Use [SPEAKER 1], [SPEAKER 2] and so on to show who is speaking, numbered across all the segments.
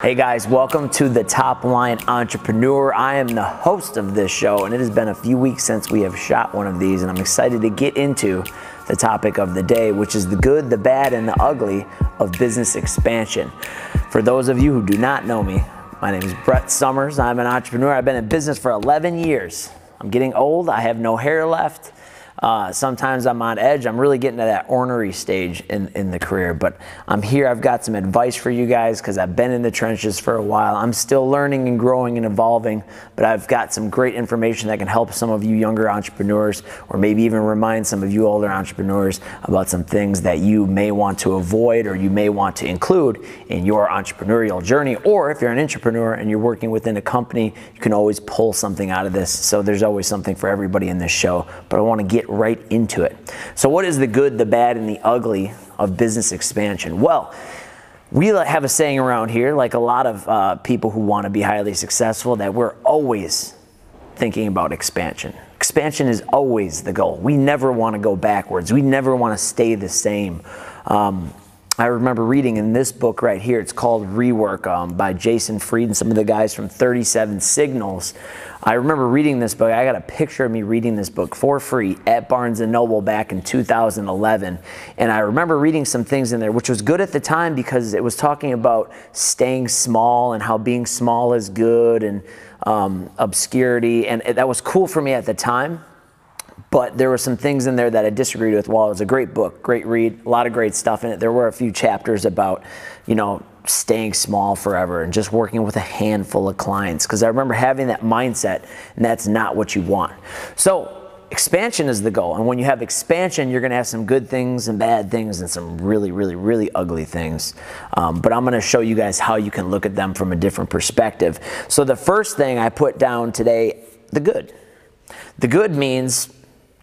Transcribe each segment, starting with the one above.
[SPEAKER 1] Hey guys, welcome to the Top Line Entrepreneur. I am the host of this show, and it has been a few weeks since we have shot one of these, and I'm excited to get into the topic of the day, which is the good, the bad, and the ugly of business expansion. For those of you who do not know me, my name is Brett Summers. I'm an entrepreneur. I've been in business for 11 years. I'm getting old, I have no hair left. Uh, sometimes I'm on edge. I'm really getting to that ornery stage in, in the career. But I'm here. I've got some advice for you guys because I've been in the trenches for a while. I'm still learning and growing and evolving, but I've got some great information that can help some of you younger entrepreneurs or maybe even remind some of you older entrepreneurs about some things that you may want to avoid or you may want to include in your entrepreneurial journey. Or if you're an entrepreneur and you're working within a company, you can always pull something out of this. So there's always something for everybody in this show. But I want to get right into it. So, what is the good, the bad, and the ugly of business expansion? Well, we have a saying around here, like a lot of uh, people who want to be highly successful, that we're always thinking about expansion. Expansion is always the goal. We never want to go backwards. We never want to stay the same. Um, I remember reading in this book right here, it's called Rework um, by Jason Fried and some of the guys from 37 Signals. I remember reading this book. I got a picture of me reading this book for free at Barnes & Noble back in 2011. And I remember reading some things in there, which was good at the time because it was talking about staying small and how being small is good and um, obscurity. And that was cool for me at the time but there were some things in there that I disagreed with. While it was a great book, great read, a lot of great stuff in it, there were a few chapters about, you know, staying small forever and just working with a handful of clients. Because I remember having that mindset, and that's not what you want. So, expansion is the goal. And when you have expansion, you're going to have some good things and bad things and some really, really, really ugly things. Um, but I'm going to show you guys how you can look at them from a different perspective. So, the first thing I put down today the good. The good means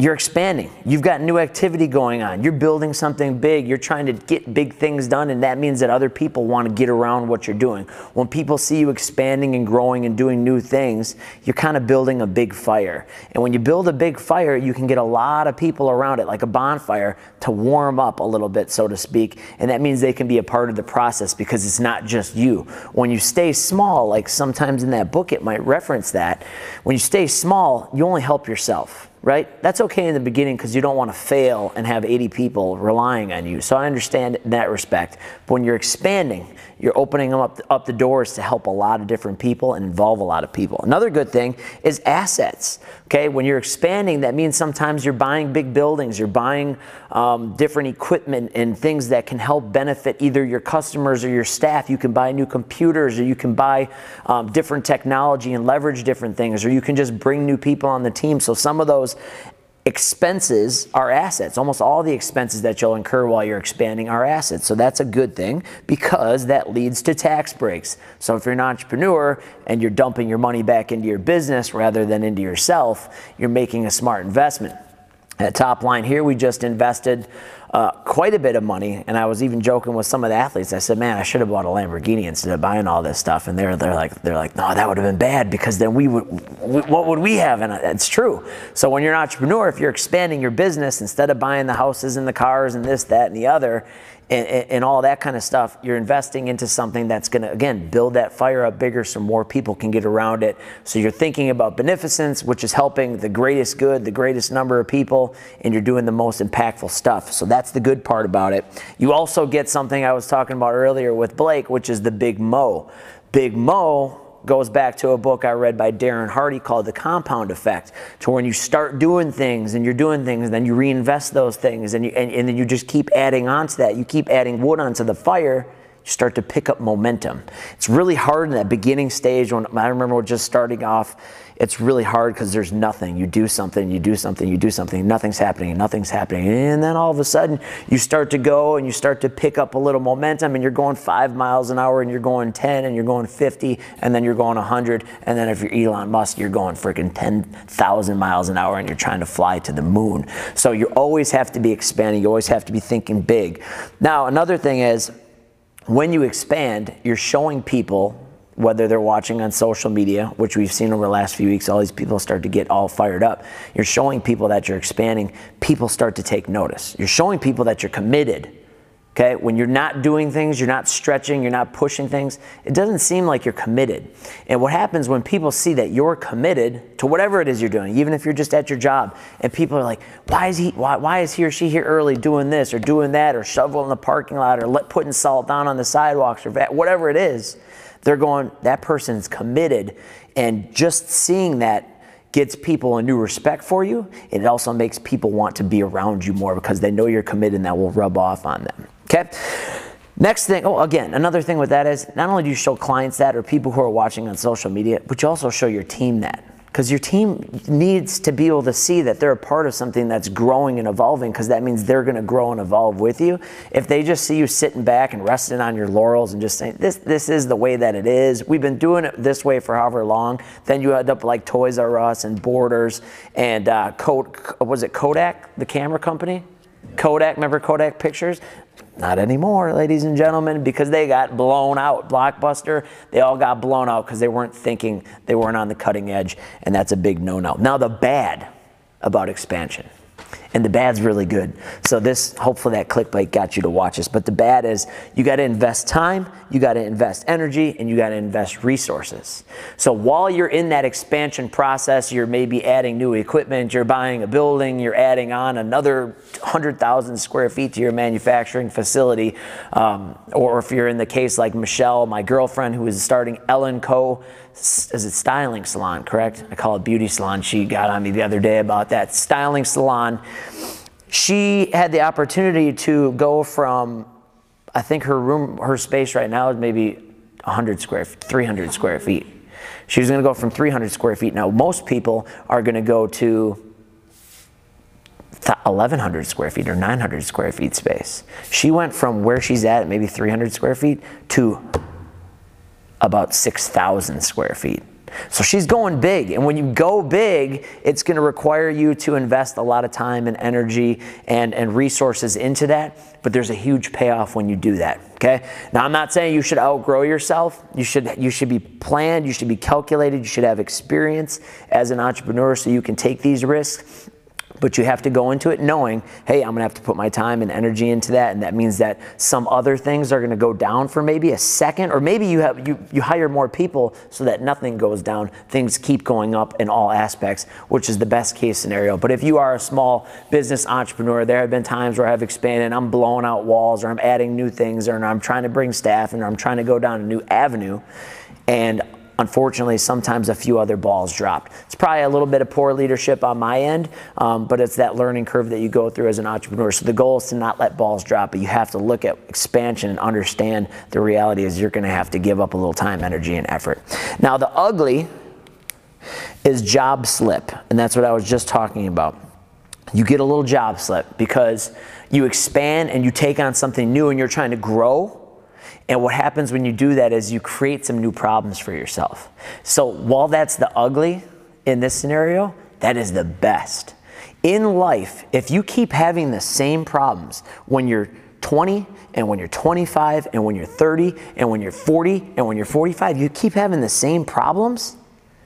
[SPEAKER 1] you're expanding. You've got new activity going on. You're building something big. You're trying to get big things done, and that means that other people want to get around what you're doing. When people see you expanding and growing and doing new things, you're kind of building a big fire. And when you build a big fire, you can get a lot of people around it, like a bonfire, to warm up a little bit, so to speak. And that means they can be a part of the process because it's not just you. When you stay small, like sometimes in that book it might reference that, when you stay small, you only help yourself right? That's okay in the beginning because you don't want to fail and have 80 people relying on you. So I understand that respect. But when you're expanding, you're opening up, up the doors to help a lot of different people and involve a lot of people. Another good thing is assets. Okay, when you're expanding, that means sometimes you're buying big buildings, you're buying um, different equipment and things that can help benefit either your customers or your staff. You can buy new computers, or you can buy um, different technology and leverage different things, or you can just bring new people on the team. So some of those expenses are assets. Almost all the expenses that you'll incur while you're expanding are assets. So that's a good thing because that leads to tax breaks. So if you're an entrepreneur and you're dumping your money back into your business rather than into yourself, you're making a smart investment. At top line here, we just invested uh, quite a bit of money. And I was even joking with some of the athletes. I said, "Man, I should have bought a Lamborghini instead of buying all this stuff." And they're they're like they're like, "No, that would have been bad because then we would what would we have?" And it's true. So when you're an entrepreneur, if you're expanding your business instead of buying the houses and the cars and this, that, and the other, and, and, all that kind of stuff, you're investing into something that's going to, again, build that fire up bigger so more people can get around it. So you're thinking about beneficence, which is helping the greatest good, the greatest number of people, and you're doing the most impactful stuff. So that's the good part about it. You also get something I was talking about earlier with Blake, which is the Big Mo. Big Mo goes back to a book I read by Darren Hardy called The Compound Effect, to when you start doing things and you're doing things, and then you reinvest those things, and, you, and, and then you just keep adding on to that. You keep adding wood onto the fire, start to pick up momentum. It's really hard in that beginning stage when I remember just starting off it's really hard because there's nothing. You do something, you do something, you do something, nothing's happening, nothing's happening. And then all of a sudden, you start to go and you start to pick up a little momentum and you're going five miles an hour and you're going 10 and you're going 50 and then you're going 100. And then if you're Elon Musk, you're going freaking 10,000 miles an hour and you're trying to fly to the moon. So you always have to be expanding, you always have to be thinking big. Now, another thing is, when you expand, you're showing people whether they're watching on social media, which we've seen over the last few weeks, all these people start to get all fired up. You're showing people that you're expanding, people start to take notice. You're showing people that you're committed Okay, when you're not doing things, you're not stretching, you're not pushing things, it doesn't seem like you're committed. And what happens when people see that you're committed to whatever it is you're doing, even if you're just at your job, and people are like, why is he, why, why is he or she here early doing this or doing that or shoveling the parking lot or let, putting salt down on the sidewalks or whatever it is, they're going, that person's committed. And just seeing that gets people a new respect for you. It also makes people want to be around you more because they know you're committed and that will rub off on them. Okay? Next thing, oh, again, another thing with that is not only do you show clients that or people who are watching on social media, but you also show your team that. Because your team needs to be able to see that they're a part of something that's growing and evolving, because that means they're going to grow and evolve with you. If they just see you sitting back and resting on your laurels and just saying, this, this is the way that it is, we've been doing it this way for however long, then you end up like Toys R Us and Borders and uh, Code, was it Kodak, the camera company? Kodak, remember Kodak pictures? Not anymore, ladies and gentlemen, because they got blown out. Blockbuster, they all got blown out because they weren't thinking, they weren't on the cutting edge, and that's a big no no. Now, the bad about expansion and the bad's really good. So this, hopefully that clickbait got you to watch this. But the bad is you got to invest time, you got to invest energy, and you got to invest resources. So while you're in that expansion process, you're maybe adding new equipment, you're buying a building, you're adding on another 100,000 square feet to your manufacturing facility. Um, or if you're in the case like Michelle, my girlfriend, who is starting Ellen Co is it styling salon, correct? I call it beauty salon. She got on me the other day about that. Styling salon. She had the opportunity to go from, I think her room, her space right now is maybe 100 square, 300 square feet. She was going to go from 300 square feet. Now, most people are going to go to 1100 square feet or 900 square feet space. She went from where she's at, maybe 300 square feet, to about 6,000 square feet. So she's going big. And when you go big, it's going to require you to invest a lot of time and energy and, and resources into that. But there's a huge payoff when you do that. Okay. Now I'm not saying you should outgrow yourself. You should you should be planned, you should be calculated, you should have experience as an entrepreneur so you can take these risks. But you have to go into it knowing, hey, I'm gonna have to put my time and energy into that, and that means that some other things are gonna go down for maybe a second, or maybe you have you, you hire more people so that nothing goes down. Things keep going up in all aspects, which is the best case scenario. But if you are a small business entrepreneur, there have been times where I've expanded, I'm blowing out walls, or I'm adding new things, or I'm trying to bring staff, and I'm trying to go down a new avenue, and unfortunately, sometimes a few other balls dropped. It's probably a little bit of poor leadership on my end, um, but it's that learning curve that you go through as an entrepreneur. So the goal is to not let balls drop, but you have to look at expansion and understand the reality is you're going to have to give up a little time, energy, and effort. Now, the ugly is job slip, and that's what I was just talking about. You get a little job slip because you expand and you take on something new and you're trying to grow and what happens when you do that is you create some new problems for yourself. So while that's the ugly in this scenario, that is the best. In life, if you keep having the same problems when you're 20 and when you're 25 and when you're 30 and when you're 40 and when you're 45, you keep having the same problems,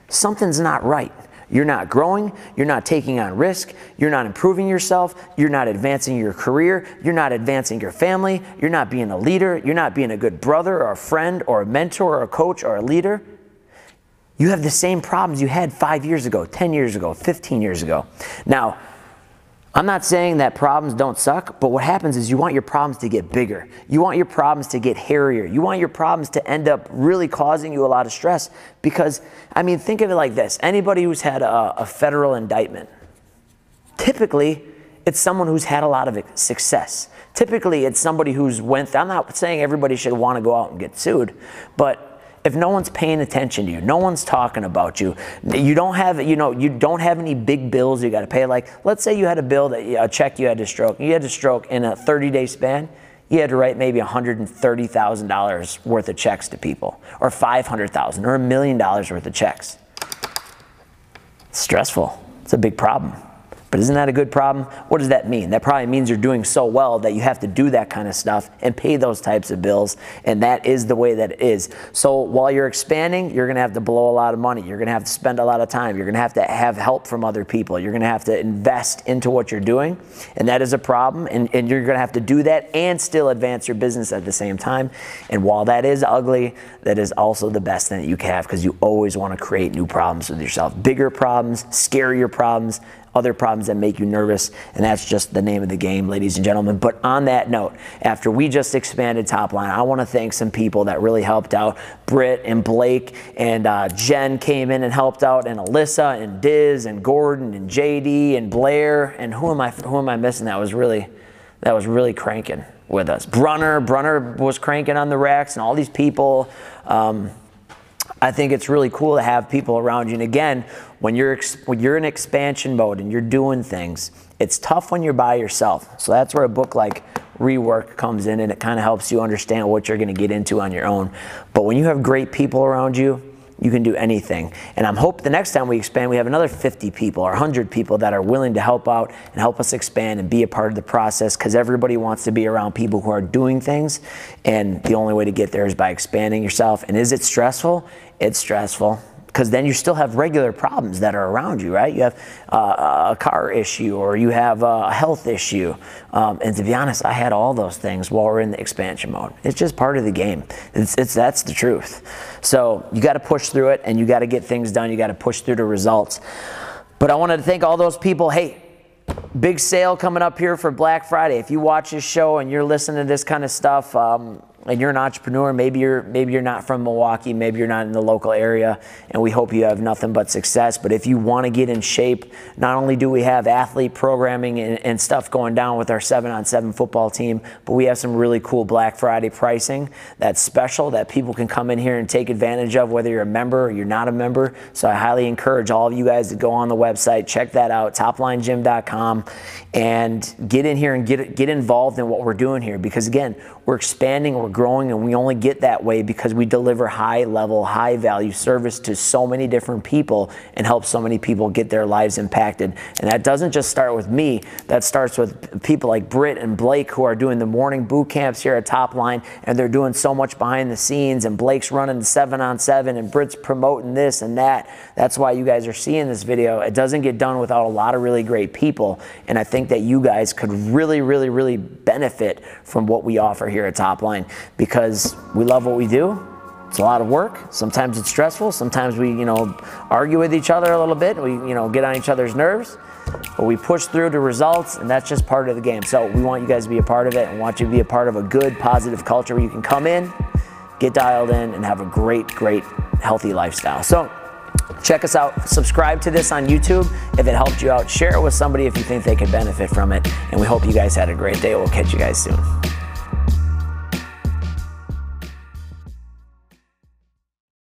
[SPEAKER 1] something's not right. You're not growing, you're not taking on risk, you're not improving yourself, you're not advancing your career, you're not advancing your family, you're not being a leader, you're not being a good brother or a friend or a mentor or a coach or a leader. You have the same problems you had five years ago, 10 years ago, 15 years ago. Now, I'm not saying that problems don't suck, but what happens is you want your problems to get bigger. You want your problems to get hairier. You want your problems to end up really causing you a lot of stress because, I mean, think of it like this anybody who's had a, a federal indictment, typically it's someone who's had a lot of success. Typically, it's somebody who's went. I'm not saying everybody should want to go out and get sued, but if no one's paying attention to you, no one's talking about you, you don't have, you know, you don't have any big bills you got to pay. Like, let's say you had a bill that a check you had to stroke, you had to stroke in a 30 day span. You had to write maybe $130,000 worth of checks to people, or 500,000, or a million dollars worth of checks. It's stressful. It's a big problem. But isn't that a good problem? What does that mean? That probably means you're doing so well that you have to do that kind of stuff and pay those types of bills. And that is the way that it is. So while you're expanding, you're going to have to blow a lot of money. You're going to have to spend a lot of time. You're going to have to have help from other people. You're going to have to invest into what you're doing. And that is a problem. And, and you're going to have to do that and still advance your business at the same time. And while that is ugly, that is also the best thing that you can have because you always want to create new problems with yourself. Bigger problems, scarier problems, other problems that make you nervous, and that's just the name of the game, ladies and gentlemen. But on that note, after we just expanded top line, I want to thank some people that really helped out. Britt and Blake and uh, Jen came in and helped out, and Alyssa and Diz and Gordon and JD and Blair and who am I who am I missing? That was really that was really cranking with us. Brunner, Brunner was cranking on the racks, and all these people. Um, I think it's really cool to have people around you. And again, when you're when you're in expansion mode and you're doing things, it's tough when you're by yourself. So that's where a book like Rework comes in and it kind of helps you understand what you're going to get into on your own. But when you have great people around you, you can do anything. And I'm hope the next time we expand, we have another 50 people or 100 people that are willing to help out and help us expand and be a part of the process because everybody wants to be around people who are doing things. And the only way to get there is by expanding yourself. And is it stressful? It's stressful because then you still have regular problems that are around you, right? You have uh, a car issue or you have a health issue. Um, and to be honest, I had all those things while we're in the expansion mode. It's just part of the game. It's, it's that's the truth. So you got to push through it and you got to get things done. You got to push through the results. But I wanted to thank all those people. Hey, big sale coming up here for Black Friday. If you watch this show and you're listening to this kind of stuff, um, and you're an entrepreneur, maybe you're maybe you're not from Milwaukee, maybe you're not in the local area, and we hope you have nothing but success. But if you want to get in shape, not only do we have athlete programming and, and stuff going down with our seven on seven football team, but we have some really cool Black Friday pricing that's special that people can come in here and take advantage of, whether you're a member or you're not a member. So I highly encourage all of you guys to go on the website, check that out, toplinegym.com, and get in here and get get involved in what we're doing here because again, we're expanding, we're growing, and we only get that way because we deliver high level, high value service to so many different people and help so many people get their lives impacted. And that doesn't just start with me, that starts with people like Britt and Blake who are doing the morning boot camps here at Top Line, and they're doing so much behind the scenes, and Blake's running the seven on seven, and Britt's promoting this and that. That's why you guys are seeing this video. It doesn't get done without a lot of really great people, and I think that you guys could really, really, really benefit from what we offer here at Top Line because we love what we do. It's a lot of work. Sometimes it's stressful. Sometimes we, you know, argue with each other a little bit. We, you know, get on each other's nerves. But we push through to results, and that's just part of the game. So we want you guys to be a part of it and want you to be a part of a good, positive culture where you can come in, get dialed in, and have a great, great, healthy lifestyle. So check us out. Subscribe to this on YouTube if it helped you out. Share it with somebody if you think they could benefit from it. And we hope you guys had a great day. We'll catch you guys soon.